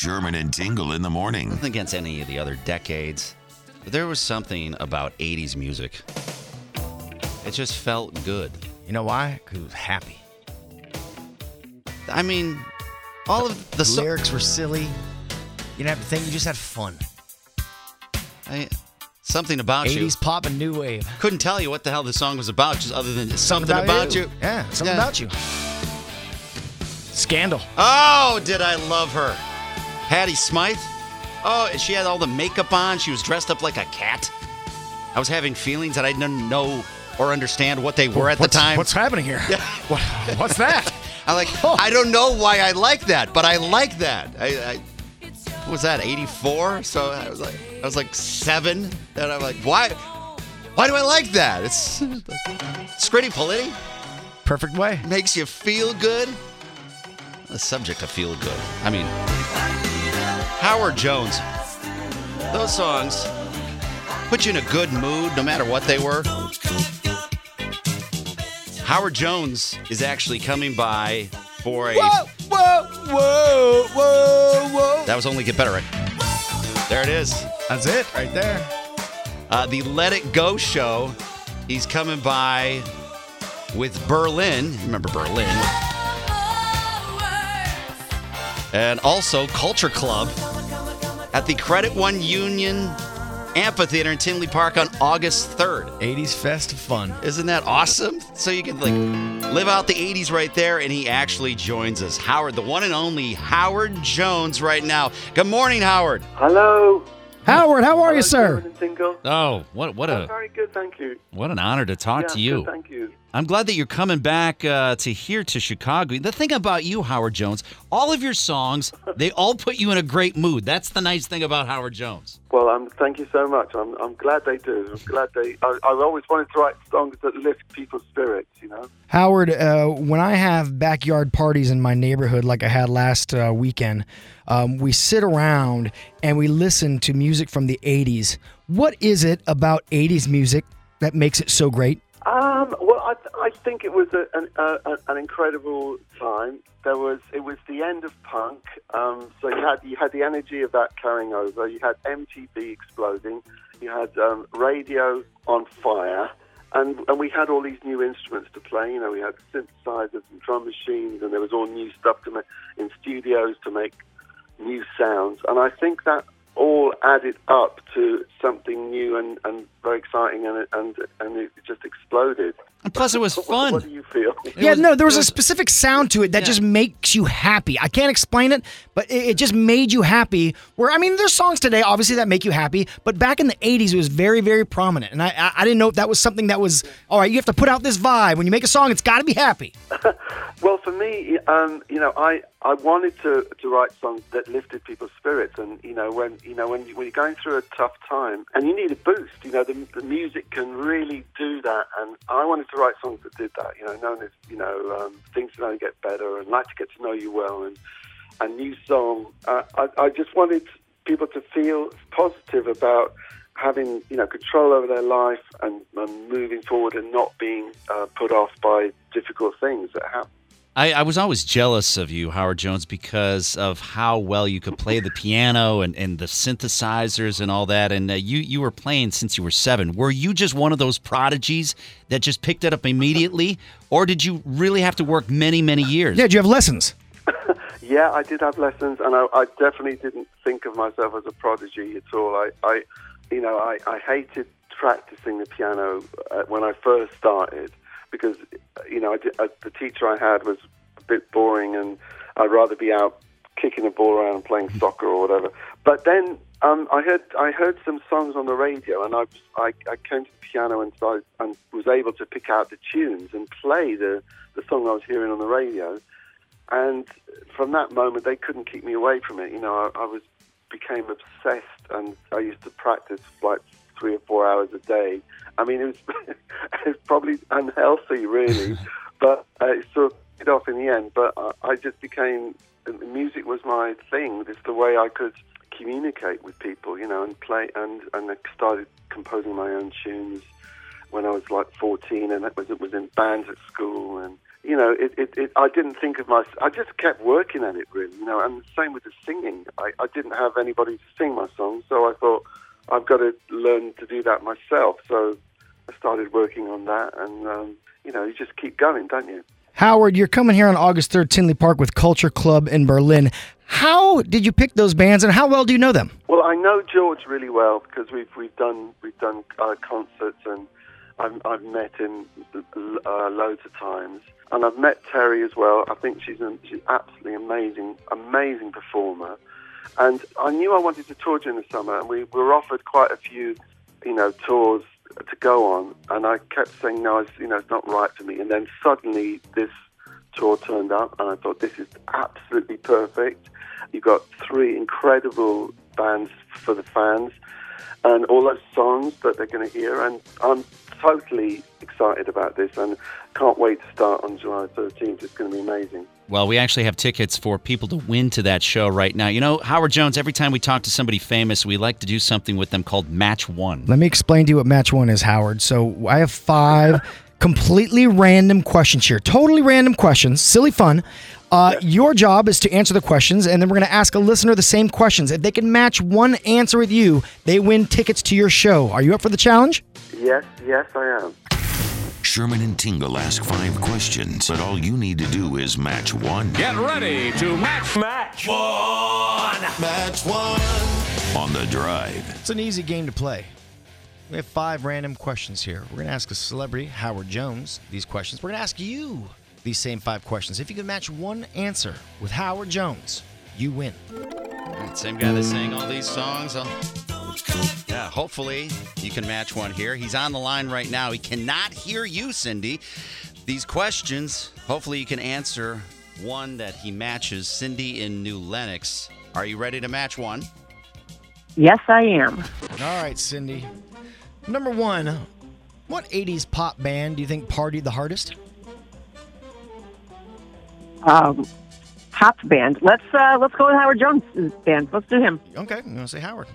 Sherman and Tingle in the morning. Nothing against any of the other decades, but there was something about 80s music. It just felt good. You know why? Because it was happy. I mean, all of the The so- lyrics were silly. You didn't have to think. You just had fun. I, something about 80s you. pop and new wave. Couldn't tell you what the hell the song was about, just other than something, about, you. Yeah, something Yeah. about you. Scandal. Oh, did I love her? Patty Smyth? Oh, she had all the makeup on. She was dressed up like a cat. I was having feelings that I didn't know or understand what they were at what's, the time. What's happening here? What, what's that? I like. Oh. I don't know why I like that, but I like that. I, I what was that 84? So I was like, I was like seven, and I'm like, why? Why do I like that? It's Scritti Politti Perfect way. makes you feel good. The subject of feel good. I mean, Howard Jones. Those songs put you in a good mood, no matter what they were. Howard Jones is actually coming by for a. Whoa, whoa, whoa, whoa, whoa. That was only get better, right? There it is. That's it right there. Uh, the Let It Go show. He's coming by with Berlin. Remember Berlin? And also Culture Club at the Credit One Union Amphitheater in Tinley Park on August 3rd. 80s fest of fun. Isn't that awesome? So you can like live out the 80s right there, and he actually joins us. Howard, the one and only Howard Jones, right now. Good morning, Howard. Hello. Howard, how are Hello, you, sir? Sherman and Tingle. Oh, what what I'm a very good, thank you. what an honor to talk yeah, to you. Good, thank you. I'm glad that you're coming back uh, to here to Chicago. The thing about you, Howard Jones, all of your songs, they all put you in a great mood. That's the nice thing about Howard Jones. Well, um, thank you so much. I'm, I'm glad they do. I'm glad they. I, I've always wanted to write songs that lift people's spirits. You know. Howard, uh, when I have backyard parties in my neighborhood, like I had last uh, weekend, um, we sit around and we listen to music from the 80s. What is it about 80s music that makes it so great? Um, well, I, I think it was a, an, an incredible time. There was it was the end of punk, um, so you had you had the energy of that carrying over. You had MTV exploding. You had um, radio on fire, and and we had all these new instruments to play. You know, we had synthesizers and drum machines, and there was all new stuff to make in studios to make new sounds. And I think that all added up to something new and, and very exciting, and it, and and it just exploded. And plus, it was fun. What, do you feel? yeah, was- no, there was, it a specific sound to it that Yeah. just makes you happy. I can't explain it, but it, it just made you happy. Where I mean, there's songs today, obviously, that make you happy, but back in the '80s, it was very, very prominent, and I, I, I didn't know if that was something that was all right. You have to put out this vibe when you make a song; it's got to be happy. Well, for me, um, you know, I, I wanted to, to write songs that lifted people's spirits, and you know, when you know when, you, when you're going through a tough time and you need a boost, you know, the, the music can really do that. And I wanted to write songs that did that. You know, known as you know, um, things that only get better, and like to get to know you well, and a new song. Uh, I, I just wanted people to feel positive about having you know control over their life and, and moving forward and not being uh, put off by difficult things that happen. I, I was always jealous of you, Howard Jones, because of how well you could play the piano and, and the synthesizers and all that. And uh, you, you were playing since you were seven. Were you just one of those prodigies that just picked it up immediately? Or did you really have to work many, many years? Yeah, do you have lessons? Yeah, I did have lessons, and I, I definitely didn't think of myself as a prodigy at all. I, I you know, I, I hated practicing the piano uh, when I first started because, you know, I uh, the teacher I had was a bit boring, and I'd rather be out kicking a ball around and playing soccer or whatever. But then um, I heard I heard some songs on the radio, and I, I I came to the piano and started and was able to pick out the tunes and play the the song I was hearing on the radio. And from that moment, they couldn't keep me away from it. You know, I, I was became obsessed, and I used to practice like three or four hours a day. I mean, it was it was probably unhealthy, really, but uh, it sort of paid off in the end. But I, I just became music was my thing. It's the way I could communicate with people, you know, and play and and I started composing my own tunes when I was like 14, and it was it was in bands at school, and you know, it, it, it I didn't think of my, I just kept working at it really, you know, and the same with the singing. I, I didn't have anybody to sing my songs, so I thought I've got to learn to do that myself. So I started working on that, and um, you know, you just keep going, don't you? Howard, you're coming here on August 3rd, Tinley Park with Culture Club in Berlin. How did you pick those bands, and how well do you know them? Well, I know George really well because we've we've done we've done uh, concerts and I've, I've met him uh, loads of times, and I've met Terri as well. I think she's an she's absolutely amazing, amazing performer. And I knew I wanted to tour during the summer, and we were offered quite a few, you know, tours to go on, and I kept saying no, it's, you know, it's not right for me. And then suddenly this tour turned up, and I thought this is absolutely perfect. You've got three incredible bands for the fans, and all those songs that they're going to hear, and I'm totally excited about this, and can't wait to start on July 13th. It's going to be amazing. Well, we actually have tickets for people to win to that show right now. You know, Howard Jones, every time we talk to somebody famous, we like to do something with them called Match One. Let me explain to you what Match One is, Howard. So I have five completely random questions here. Totally random questions, silly fun. Uh, Your job is to answer the questions, and then we're going to ask a listener the same questions. If they can match one answer with you, they win tickets to your show. Are you up for the challenge? Yes, yes, I am. Sherman and Tingle ask five questions, but all you need to do is match one. Get ready to match match one. Match one. On the drive. It's an easy game to play. We have five random questions here. We're going to ask a celebrity, Howard Jones, these questions. We're going to ask you these same five questions. If you can match one answer with Howard Jones, you win. Same guy that sang all these songs. I'll- Yeah, hopefully you can match one here. He's on the line right now. He cannot hear you, Cindy. These questions, hopefully you can answer one that he matches. Cindy in New Lenox. Are you ready to match one? Yes, I am. All right, Cindy. Number one, what 80s pop band do you think partied the hardest? Um, pop band. Let's uh, let's go with Howard Jones' band. Let's do him. Okay, I'm going to say Howard.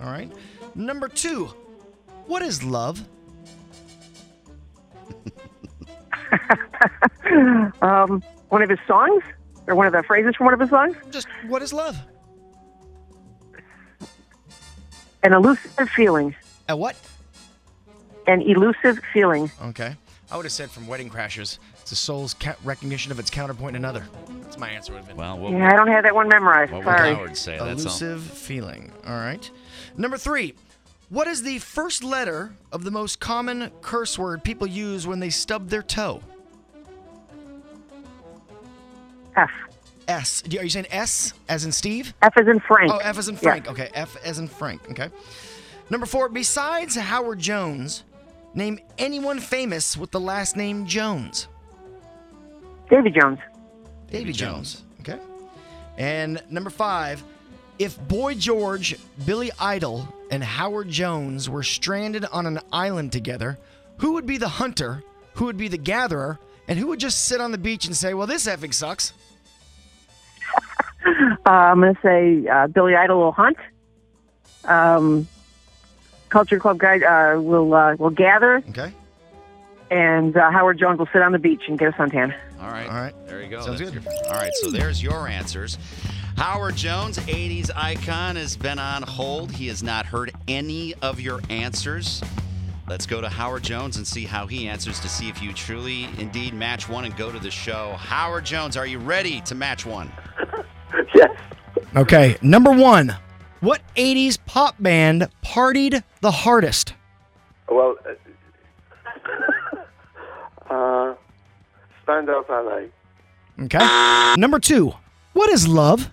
All right. Number two, what is love? Um, one of his songs, or one of the phrases from one of his songs. Just what is love? An elusive feeling. A what? An elusive feeling. Okay. I would have said from Wedding Crashers, it's a soul's ca- recognition of its counterpoint in another. That's my answer would have been. Well, what, Yeah, I don't have that one memorized. what would Sorry. Howard say? That's all. Elusive feeling. All right. Number three, what is the first letter of the most common curse word people use when they stub their toe? F. S. Are you saying S as in Steve? F is in Frank. Oh, F as in Yeah. Frank. Okay, F as in Frank. Okay. Number four, besides Howard Jones, name anyone famous with the last name Jones. Davy Jones. Davy Jones. Okay. And number five, if Boy George, Billy Idol, and Howard Jones were stranded on an island together, who would be the hunter, who would be the gatherer, and who would just sit on the beach and say, well, this effing sucks? Uh, I'm going to say uh, Billy Idol will hunt. Um, Culture Club guy uh, will uh, will gather, Okay. and uh, Howard Jones will sit on the beach and get a suntan. All right. All right. There you go. Sounds That's good. your- all right. So there's your answers. Howard Jones, 80s icon, has been on hold. He has not heard any of your answers. Let's go to Howard Jones and see how he answers to see if you truly, indeed, match one and go to the show. Howard Jones, are you ready to match one? yes. Okay, number one. What 80s pop band partied the hardest? Well, uh, uh, Spandau Ballet. Okay. Number two. What is love?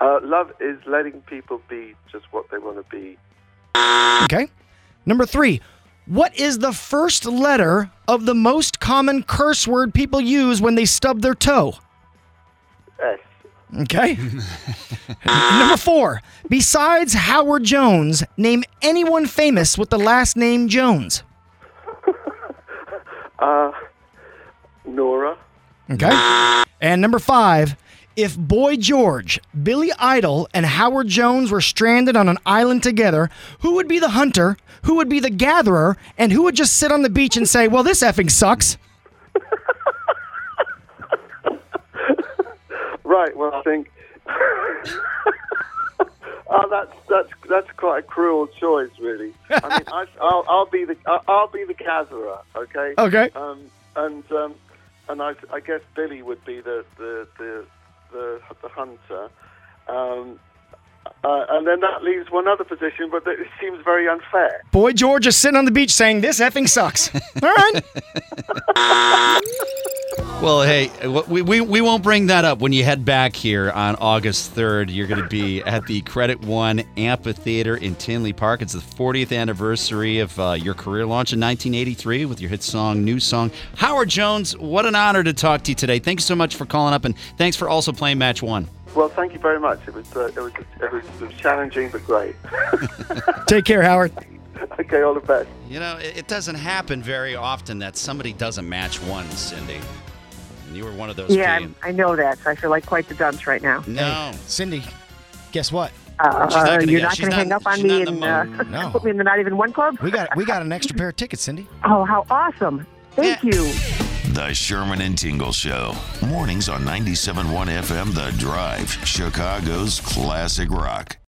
What is love? Uh, love is letting people be just what they want to be. Okay. Number three. What is the first letter of the most common curse word people use when they stub their toe? S. Okay. Number four. Besides Howard Jones, name anyone famous with the last name Jones. Uh, Norah. Okay. And number five. If Boy George, Billy Idol, and Howard Jones were stranded on an island together, who would be the hunter, who would be the gatherer, and who would just sit on the beach and say, Well, this effing sucks? Right. Well, I think. oh, that's that's that's quite a cruel choice, really. I mean, I, I'll, I'll be the I'll, I'll be the gatherer. Okay. Okay. Um, and um, and I, I guess Billy would be the the the the, the hunter. Um, uh, and then that leaves one other position, but it seems very unfair. Boy George is sitting on the beach saying, This effing sucks. All right. Well, hey, we, we, we won't bring that up when you head back here on August 3rd. You're going to be at the Credit One Amphitheater in Tinley Park. It's the 40th anniversary of uh, your career launch in 1983 with your hit song, New Song. Howard Jones, what an honor to talk to you today. Thank you so much for calling up, and thanks for also playing Match One. Well, thank you very much. It was uh, it was it was, it was challenging but great. Take care, Howard. okay, all the best. You know, it, it doesn't happen very often that somebody doesn't match one, Cindy. And you were one of those Yeah, people. I, I know that. So I feel like quite the dunce right now. No. Cindy, guess what? Uh, She's not gonna you're get- not going to not- hang up on me and uh. No. put me in the Not Even One Club? We got we got an extra pair of tickets, Cindy. Oh, how awesome. Thank you. The Sherman and Tingle Show. Mornings on 97.1 FM The Drive, Chicago's classic rock.